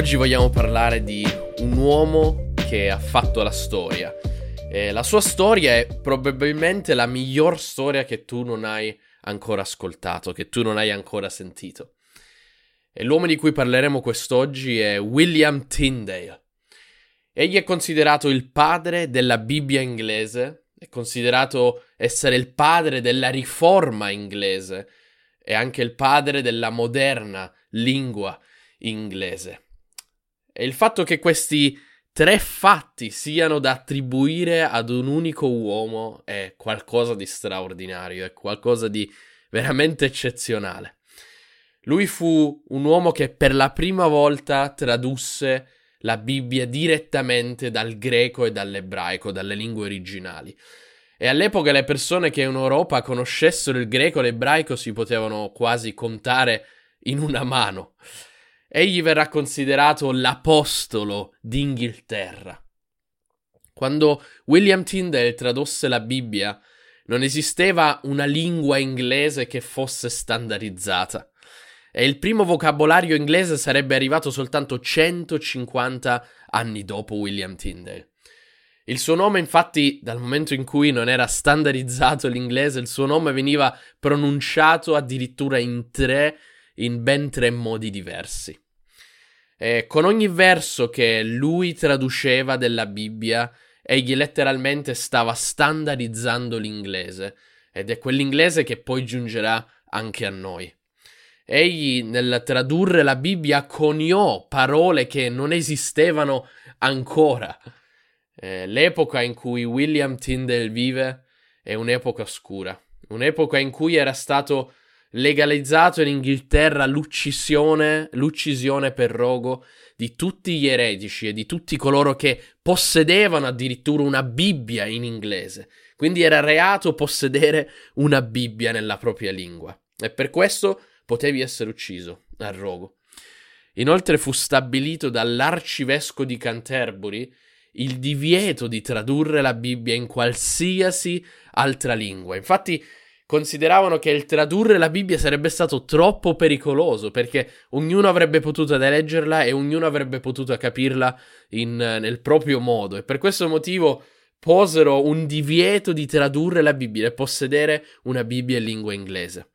Oggi vogliamo parlare di un uomo che ha fatto la storia. E la sua storia è probabilmente la miglior storia che tu non hai ancora ascoltato, che tu non hai ancora sentito. E l'uomo di cui parleremo quest'oggi è William Tyndale. Egli è considerato il padre della Bibbia inglese, è considerato essere il padre della riforma inglese e anche il padre della moderna lingua inglese. E il fatto che questi tre fatti siano da attribuire ad un unico uomo è qualcosa di straordinario, è qualcosa di veramente eccezionale. Lui fu un uomo che per la prima volta tradusse la Bibbia direttamente dal greco e dall'ebraico, dalle lingue originali. E all'epoca le persone che in Europa conoscessero il greco e l'ebraico si potevano quasi contare in una mano. Egli verrà considerato l'apostolo d'Inghilterra. Quando William Tyndale tradusse la Bibbia, non esisteva una lingua inglese che fosse standardizzata. E il primo vocabolario inglese sarebbe arrivato soltanto 150 anni dopo William Tyndale. Il suo nome, infatti, dal momento in cui non era standardizzato l'inglese, il suo nome veniva pronunciato addirittura in tre, in ben tre modi diversi. E con ogni verso che lui traduceva della Bibbia, egli letteralmente stava standardizzando l'inglese, ed è quell'inglese che poi giungerà anche a noi. Egli, nel tradurre la Bibbia, coniò parole che non esistevano ancora eh, l'epoca in cui William Tyndale vive è un'epoca oscura, un'epoca in cui era stato legalizzato in Inghilterra l'uccisione, l'uccisione per rogo di tutti gli eretici e di tutti coloro che possedevano addirittura una Bibbia in inglese. Quindi era reato possedere una Bibbia nella propria lingua. E per questo potevi essere ucciso a rogo. Inoltre fu stabilito dall'arcivescovo di Canterbury il divieto di tradurre la Bibbia in qualsiasi altra lingua. Infatti consideravano che il tradurre la Bibbia sarebbe stato troppo pericoloso perché ognuno avrebbe potuto leggerla e ognuno avrebbe potuto capirla in, nel proprio modo e per questo motivo posero un divieto di tradurre la Bibbia e possedere una Bibbia in lingua inglese.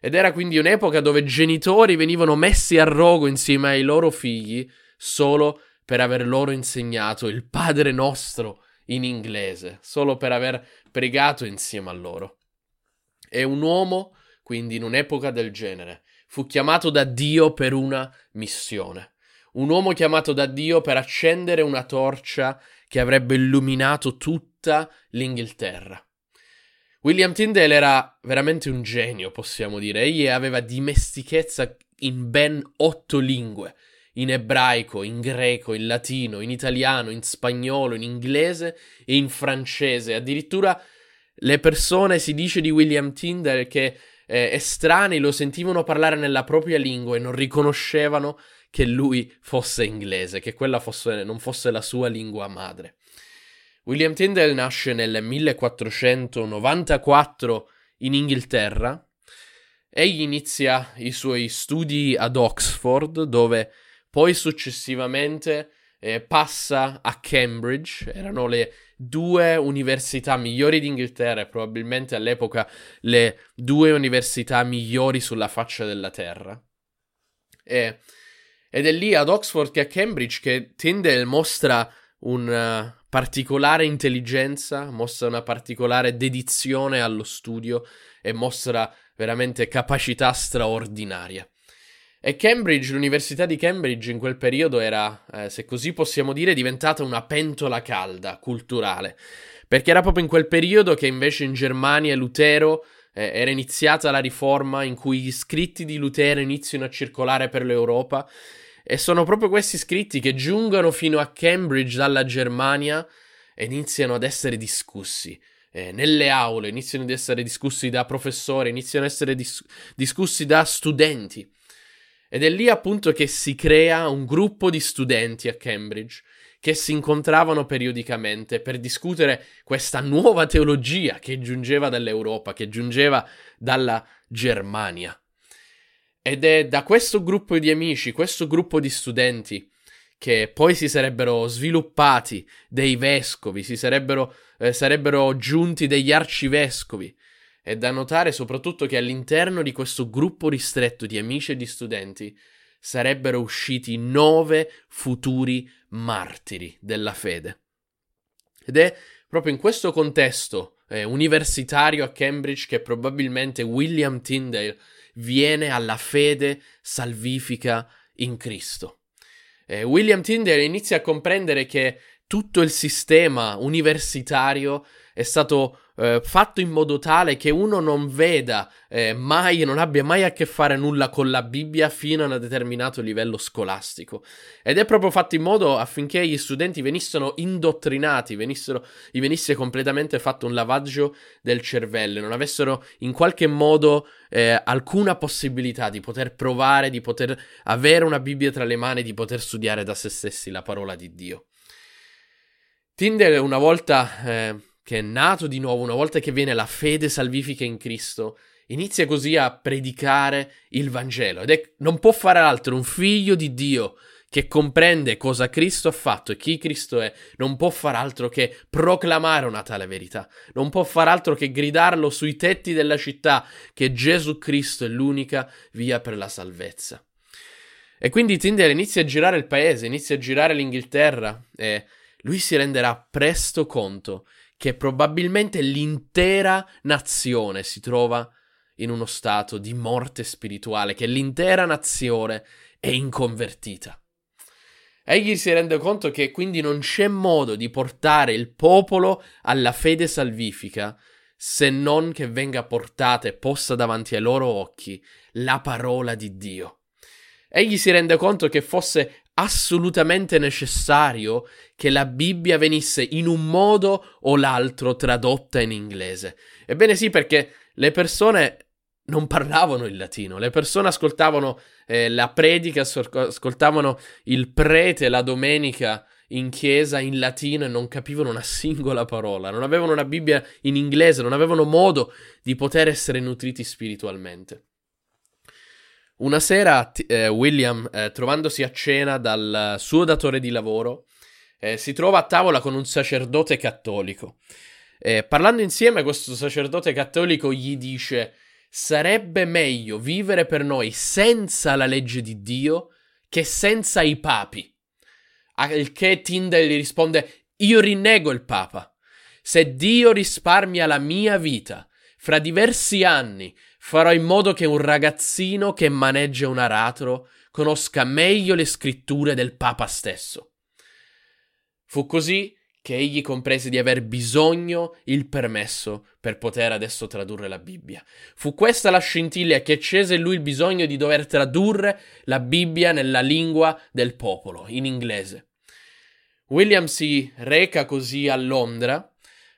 Ed era quindi un'epoca dove genitori venivano messi a rogo insieme ai loro figli solo per aver loro insegnato il Padre nostro in inglese, solo per aver pregato insieme a loro. E un uomo, quindi in un'epoca del genere, fu chiamato da Dio per una missione. Un uomo chiamato da Dio per accendere una torcia che avrebbe illuminato tutta l'Inghilterra. William Tyndale era veramente un genio, possiamo dire. Egli aveva dimestichezza in ben otto lingue in ebraico, in greco, in latino, in italiano, in spagnolo, in inglese e in francese. Addirittura le persone, si dice di William Tyndale, che eh, estranei lo sentivano parlare nella propria lingua e non riconoscevano che lui fosse inglese, che quella fosse, non fosse la sua lingua madre. William Tyndale nasce nel 1494 in Inghilterra. Egli inizia i suoi studi ad Oxford, dove poi successivamente eh, passa a Cambridge, erano le due università migliori d'Inghilterra e probabilmente all'epoca le due università migliori sulla faccia della terra. E, ed è lì ad Oxford che a Cambridge che Tyndale mostra una particolare intelligenza, mostra una particolare dedizione allo studio e mostra veramente capacità straordinaria. E Cambridge, l'università di Cambridge in quel periodo era, eh, se così possiamo dire, diventata una pentola calda culturale. Perché era proprio in quel periodo che invece in Germania Lutero eh, era iniziata la riforma in cui gli scritti di Lutero iniziano a circolare per l'Europa. E sono proprio questi scritti che giungono fino a Cambridge dalla Germania e iniziano ad essere discussi. Eh, nelle aule iniziano ad essere discussi da professori, iniziano ad essere dis- discussi da studenti. Ed è lì appunto che si crea un gruppo di studenti a Cambridge che si incontravano periodicamente per discutere questa nuova teologia che giungeva dall'Europa, che giungeva dalla Germania. Ed è da questo gruppo di amici, questo gruppo di studenti, che poi si sarebbero sviluppati dei vescovi, si sarebbero, eh, sarebbero giunti degli arcivescovi. È da notare soprattutto che all'interno di questo gruppo ristretto di amici e di studenti sarebbero usciti nove futuri martiri della fede. Ed è proprio in questo contesto eh, universitario a Cambridge che probabilmente William Tyndale viene alla fede salvifica in Cristo. Eh, William Tyndale inizia a comprendere che tutto il sistema universitario è stato eh, fatto in modo tale che uno non veda eh, mai, non abbia mai a che fare nulla con la Bibbia fino a un determinato livello scolastico. Ed è proprio fatto in modo affinché gli studenti venissero indottrinati, venissero, gli venisse completamente fatto un lavaggio del cervello, non avessero in qualche modo eh, alcuna possibilità di poter provare, di poter avere una Bibbia tra le mani, di poter studiare da se stessi la parola di Dio. Tinder una volta eh, che è nato di nuovo, una volta che viene la fede salvifica in Cristo, inizia così a predicare il Vangelo ed è, non può fare altro, un figlio di Dio che comprende cosa Cristo ha fatto e chi Cristo è, non può far altro che proclamare una tale verità, non può far altro che gridarlo sui tetti della città che Gesù Cristo è l'unica via per la salvezza. E quindi Tinder inizia a girare il paese, inizia a girare l'Inghilterra e lui si renderà presto conto che probabilmente l'intera nazione si trova in uno stato di morte spirituale, che l'intera nazione è inconvertita. Egli si rende conto che quindi non c'è modo di portare il popolo alla fede salvifica se non che venga portata e posta davanti ai loro occhi la parola di Dio. Egli si rende conto che fosse assolutamente necessario che la Bibbia venisse in un modo o l'altro tradotta in inglese. Ebbene sì, perché le persone non parlavano il latino, le persone ascoltavano eh, la predica, ascoltavano il prete la domenica in chiesa in latino e non capivano una singola parola, non avevano una Bibbia in inglese, non avevano modo di poter essere nutriti spiritualmente. Una sera eh, William, eh, trovandosi a cena dal suo datore di lavoro, eh, si trova a tavola con un sacerdote cattolico. parlando insieme, questo sacerdote cattolico gli dice: Sarebbe meglio vivere per noi senza la legge di Dio che senza i papi. Al che Tyndale gli risponde: Io rinnego il papa. Se Dio risparmia la mia vita, fra diversi anni Farò in modo che un ragazzino che maneggia un aratro conosca meglio le scritture del Papa stesso. Fu così che egli comprese di aver bisogno il permesso per poter adesso tradurre la Bibbia. Fu questa la scintilla che accese in lui il bisogno di dover tradurre la Bibbia nella lingua del popolo, in inglese. William si reca così a Londra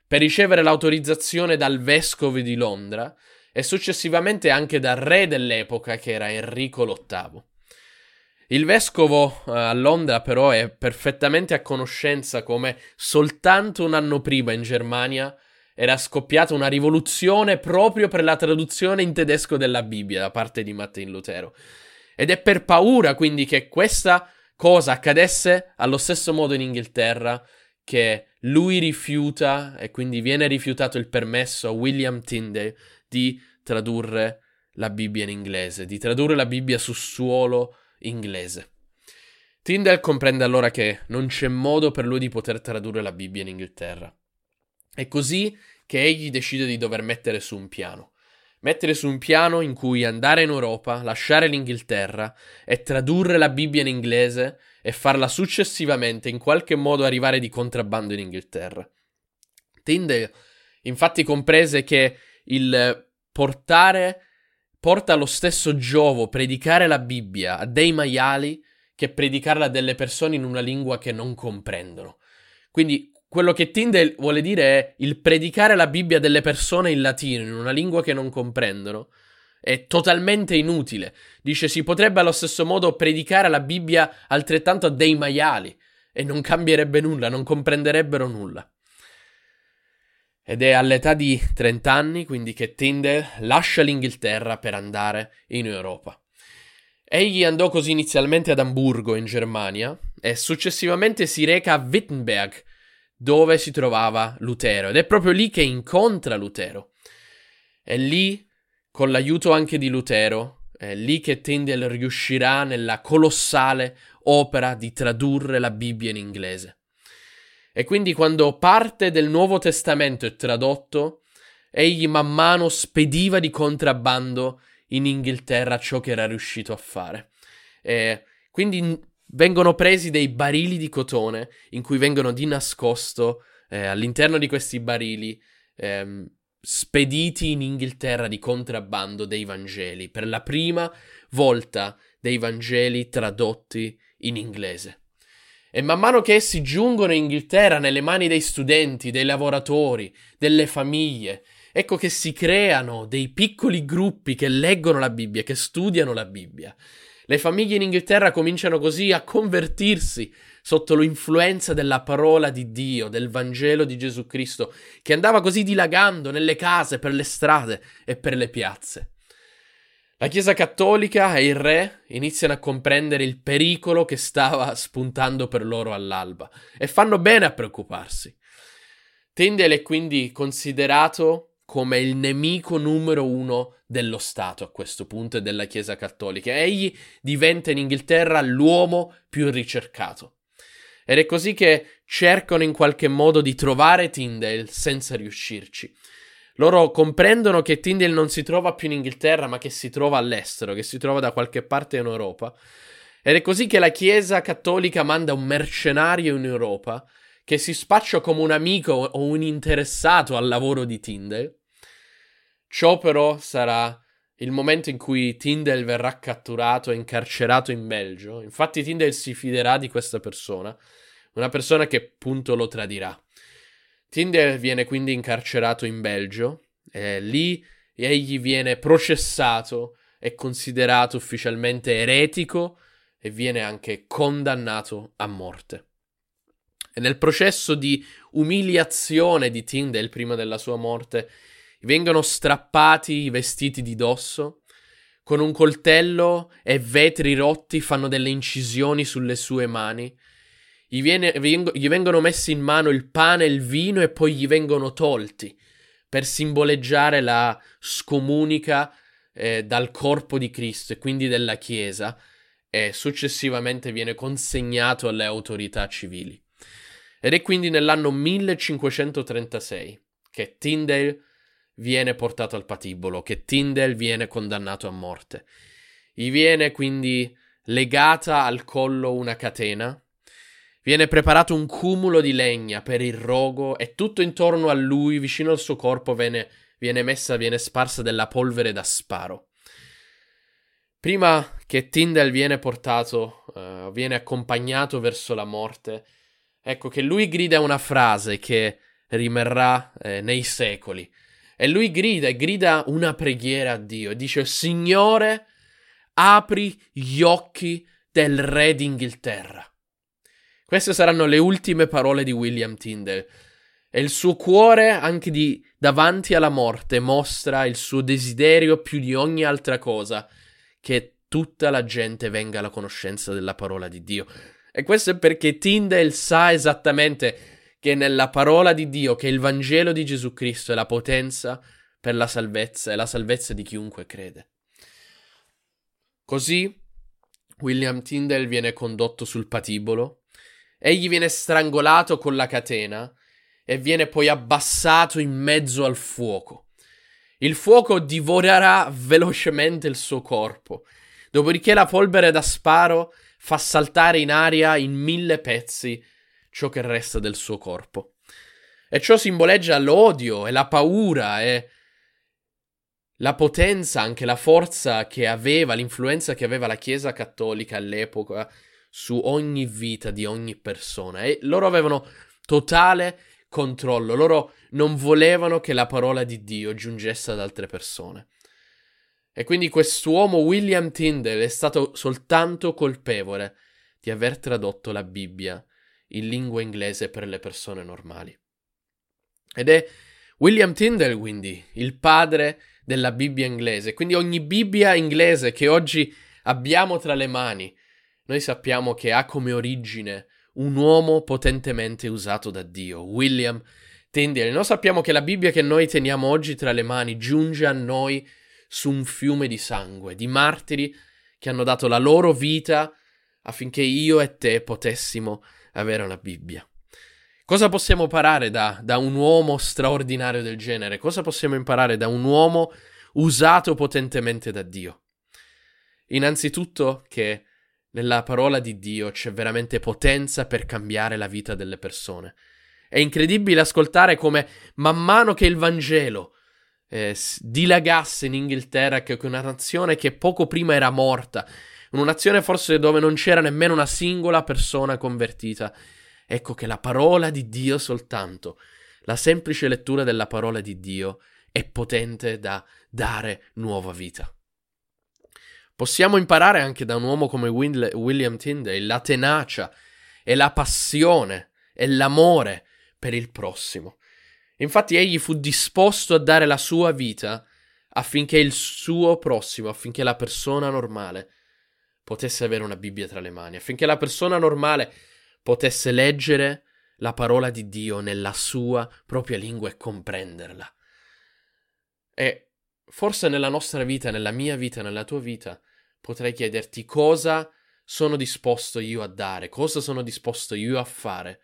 per ricevere l'autorizzazione dal vescovo di Londra e successivamente anche dal re dell'epoca che era Enrico VIII. Il vescovo eh, a Londra però è perfettamente a conoscenza come soltanto un anno prima in Germania era scoppiata una rivoluzione proprio per la traduzione in tedesco della Bibbia da parte di Martin Lutero. Ed è per paura quindi che questa cosa accadesse allo stesso modo in Inghilterra che lui rifiuta e quindi viene rifiutato il permesso a William Tyndale di tradurre la Bibbia in inglese, di tradurre la Bibbia su suolo inglese. Tyndall comprende allora che non c'è modo per lui di poter tradurre la Bibbia in Inghilterra. È così che egli decide di dover mettere su un piano. Mettere su un piano in cui andare in Europa, lasciare l'Inghilterra e tradurre la Bibbia in inglese e farla successivamente in qualche modo arrivare di contrabbando in Inghilterra. Tyndale infatti comprese che il portare porta lo stesso giovo predicare la Bibbia a dei maiali che predicarla a delle persone in una lingua che non comprendono. Quindi quello che Tyndale vuole dire è il predicare la Bibbia a delle persone in latino, in una lingua che non comprendono, è totalmente inutile. Dice si potrebbe allo stesso modo predicare la Bibbia altrettanto a dei maiali e non cambierebbe nulla, non comprenderebbero nulla. Ed è all'età di 30 anni, quindi che Tyndale lascia l'Inghilterra per andare in Europa. Egli andò così inizialmente ad Amburgo, in Germania, e successivamente si reca a Wittenberg, dove si trovava Lutero, ed è proprio lì che incontra Lutero. È lì, con l'aiuto anche di Lutero, è lì che Tyndale riuscirà nella colossale opera di tradurre la Bibbia in inglese. E quindi quando parte del Nuovo Testamento è tradotto, egli man mano spediva di contrabbando in Inghilterra ciò che era riuscito a fare. E quindi vengono presi dei barili di cotone in cui vengono di nascosto eh, all'interno di questi barili ehm, spediti in Inghilterra di contrabbando dei Vangeli, per la prima volta dei Vangeli tradotti in inglese. E man mano che essi giungono in Inghilterra nelle mani dei studenti, dei lavoratori, delle famiglie, ecco che si creano dei piccoli gruppi che leggono la Bibbia, che studiano la Bibbia. Le famiglie in Inghilterra cominciano così a convertirsi sotto l'influenza della parola di Dio, del Vangelo di Gesù Cristo, che andava così dilagando nelle case, per le strade e per le piazze. La Chiesa cattolica e il re iniziano a comprendere il pericolo che stava spuntando per loro all'alba e fanno bene a preoccuparsi. Tyndale è quindi considerato come il nemico numero uno dello Stato a questo punto e della Chiesa cattolica. Egli diventa in Inghilterra l'uomo più ricercato. Ed è così che cercano in qualche modo di trovare Tyndale senza riuscirci. Loro comprendono che Tyndale non si trova più in Inghilterra, ma che si trova all'estero, che si trova da qualche parte in Europa. Ed è così che la Chiesa cattolica manda un mercenario in Europa che si spaccia come un amico o un interessato al lavoro di Tyndale. Ciò però sarà il momento in cui Tyndale verrà catturato e incarcerato in Belgio. Infatti Tyndale si fiderà di questa persona, una persona che appunto lo tradirà. Tinder viene quindi incarcerato in Belgio, e lì egli viene processato e considerato ufficialmente eretico e viene anche condannato a morte. E nel processo di umiliazione di Tyndale prima della sua morte vengono strappati i vestiti di dosso, con un coltello e vetri rotti fanno delle incisioni sulle sue mani gli, viene, gli vengono messi in mano il pane e il vino e poi gli vengono tolti per simboleggiare la scomunica eh, dal corpo di Cristo e quindi della Chiesa e successivamente viene consegnato alle autorità civili. Ed è quindi nell'anno 1536 che Tyndale viene portato al patibolo, che Tyndale viene condannato a morte. Gli viene quindi legata al collo una catena Viene preparato un cumulo di legna per il rogo e tutto intorno a lui, vicino al suo corpo, viene, viene messa, viene sparsa della polvere da sparo. Prima che Tyndall viene portato, uh, viene accompagnato verso la morte, ecco che lui grida una frase che rimarrà eh, nei secoli. E lui grida e grida una preghiera a Dio e dice: Signore, apri gli occhi del re d'Inghilterra. Queste saranno le ultime parole di William Tyndale. E il suo cuore, anche di davanti alla morte, mostra il suo desiderio più di ogni altra cosa, che tutta la gente venga alla conoscenza della parola di Dio. E questo è perché Tyndale sa esattamente che nella parola di Dio, che il Vangelo di Gesù Cristo è la potenza per la salvezza e la salvezza di chiunque crede. Così William Tyndale viene condotto sul patibolo Egli viene strangolato con la catena e viene poi abbassato in mezzo al fuoco. Il fuoco divorerà velocemente il suo corpo, dopodiché la polvere da sparo fa saltare in aria in mille pezzi ciò che resta del suo corpo. E ciò simboleggia l'odio e la paura e la potenza, anche la forza che aveva, l'influenza che aveva la Chiesa cattolica all'epoca su ogni vita di ogni persona e loro avevano totale controllo, loro non volevano che la parola di Dio giungesse ad altre persone. E quindi quest'uomo William Tyndale è stato soltanto colpevole di aver tradotto la Bibbia in lingua inglese per le persone normali. Ed è William Tyndale, quindi, il padre della Bibbia inglese. Quindi ogni Bibbia inglese che oggi abbiamo tra le mani, noi sappiamo che ha come origine un uomo potentemente usato da Dio, William Tyndale. Noi sappiamo che la Bibbia che noi teniamo oggi tra le mani giunge a noi su un fiume di sangue, di martiri che hanno dato la loro vita affinché io e te potessimo avere una Bibbia. Cosa possiamo imparare da, da, un uomo straordinario del genere? Cosa possiamo imparare da un uomo usato potentemente da Dio? Innanzitutto che nella parola di Dio c'è veramente potenza per cambiare la vita delle persone. È incredibile ascoltare come man mano che il Vangelo eh, dilagasse in Inghilterra, che una nazione che poco prima era morta, una nazione forse dove non c'era nemmeno una singola persona convertita, ecco che la parola di Dio soltanto, la semplice lettura della parola di Dio, è potente da dare nuova vita. Possiamo imparare anche da un uomo come William Tyndale la tenacia e la passione e l'amore per il prossimo. Infatti egli fu disposto a dare la sua vita affinché il suo prossimo, affinché la persona normale potesse avere una Bibbia tra le mani, affinché la persona normale potesse leggere la parola di Dio nella sua propria lingua e comprenderla. E forse nella nostra vita, nella mia vita, nella tua vita, potrei chiederti cosa sono disposto io a dare, cosa sono disposto io a fare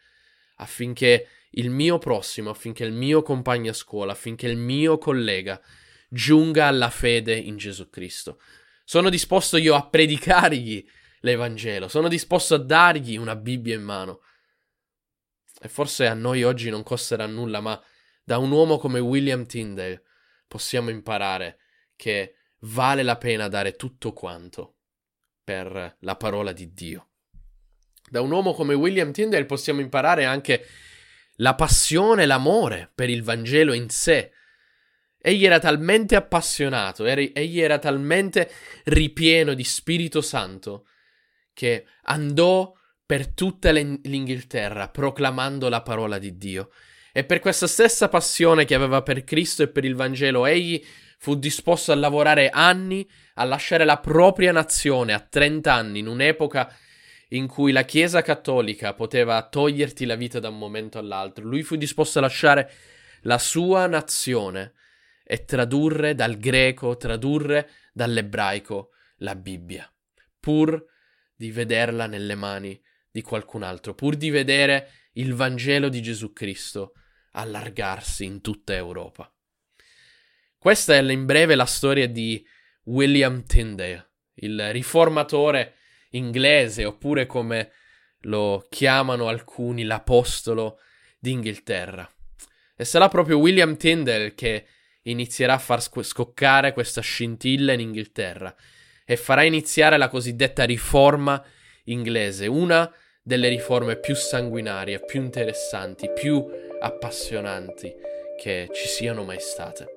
affinché il mio prossimo, affinché il mio compagno a scuola, affinché il mio collega giunga alla fede in Gesù Cristo. Sono disposto io a predicargli l'Evangelo, sono disposto a dargli una Bibbia in mano. E forse a noi oggi non costerà nulla, ma da un uomo come William Tyndale possiamo imparare che vale la pena dare tutto quanto per la parola di Dio. Da un uomo come William Tyndale possiamo imparare anche la passione e l'amore per il Vangelo in sé. Egli era talmente appassionato, era, egli era talmente ripieno di Spirito Santo che andò per tutta l'Inghilterra proclamando la parola di Dio. E per questa stessa passione che aveva per Cristo e per il Vangelo, egli fu disposto a lavorare anni, a lasciare la propria nazione a 30 anni, in un'epoca in cui la Chiesa cattolica poteva toglierti la vita da un momento all'altro. Lui fu disposto a lasciare la sua nazione e tradurre dal greco, tradurre dall'ebraico la Bibbia, pur di vederla nelle mani di qualcun altro, pur di vedere il Vangelo di Gesù Cristo allargarsi in tutta Europa. Questa è in breve la storia di William Tyndale, il riformatore inglese, oppure come lo chiamano alcuni l'apostolo d'Inghilterra. E sarà proprio William Tyndale che inizierà a far scoccare questa scintilla in Inghilterra e farà iniziare la cosiddetta riforma inglese, una delle riforme più sanguinarie, più interessanti, più appassionanti che ci siano mai state.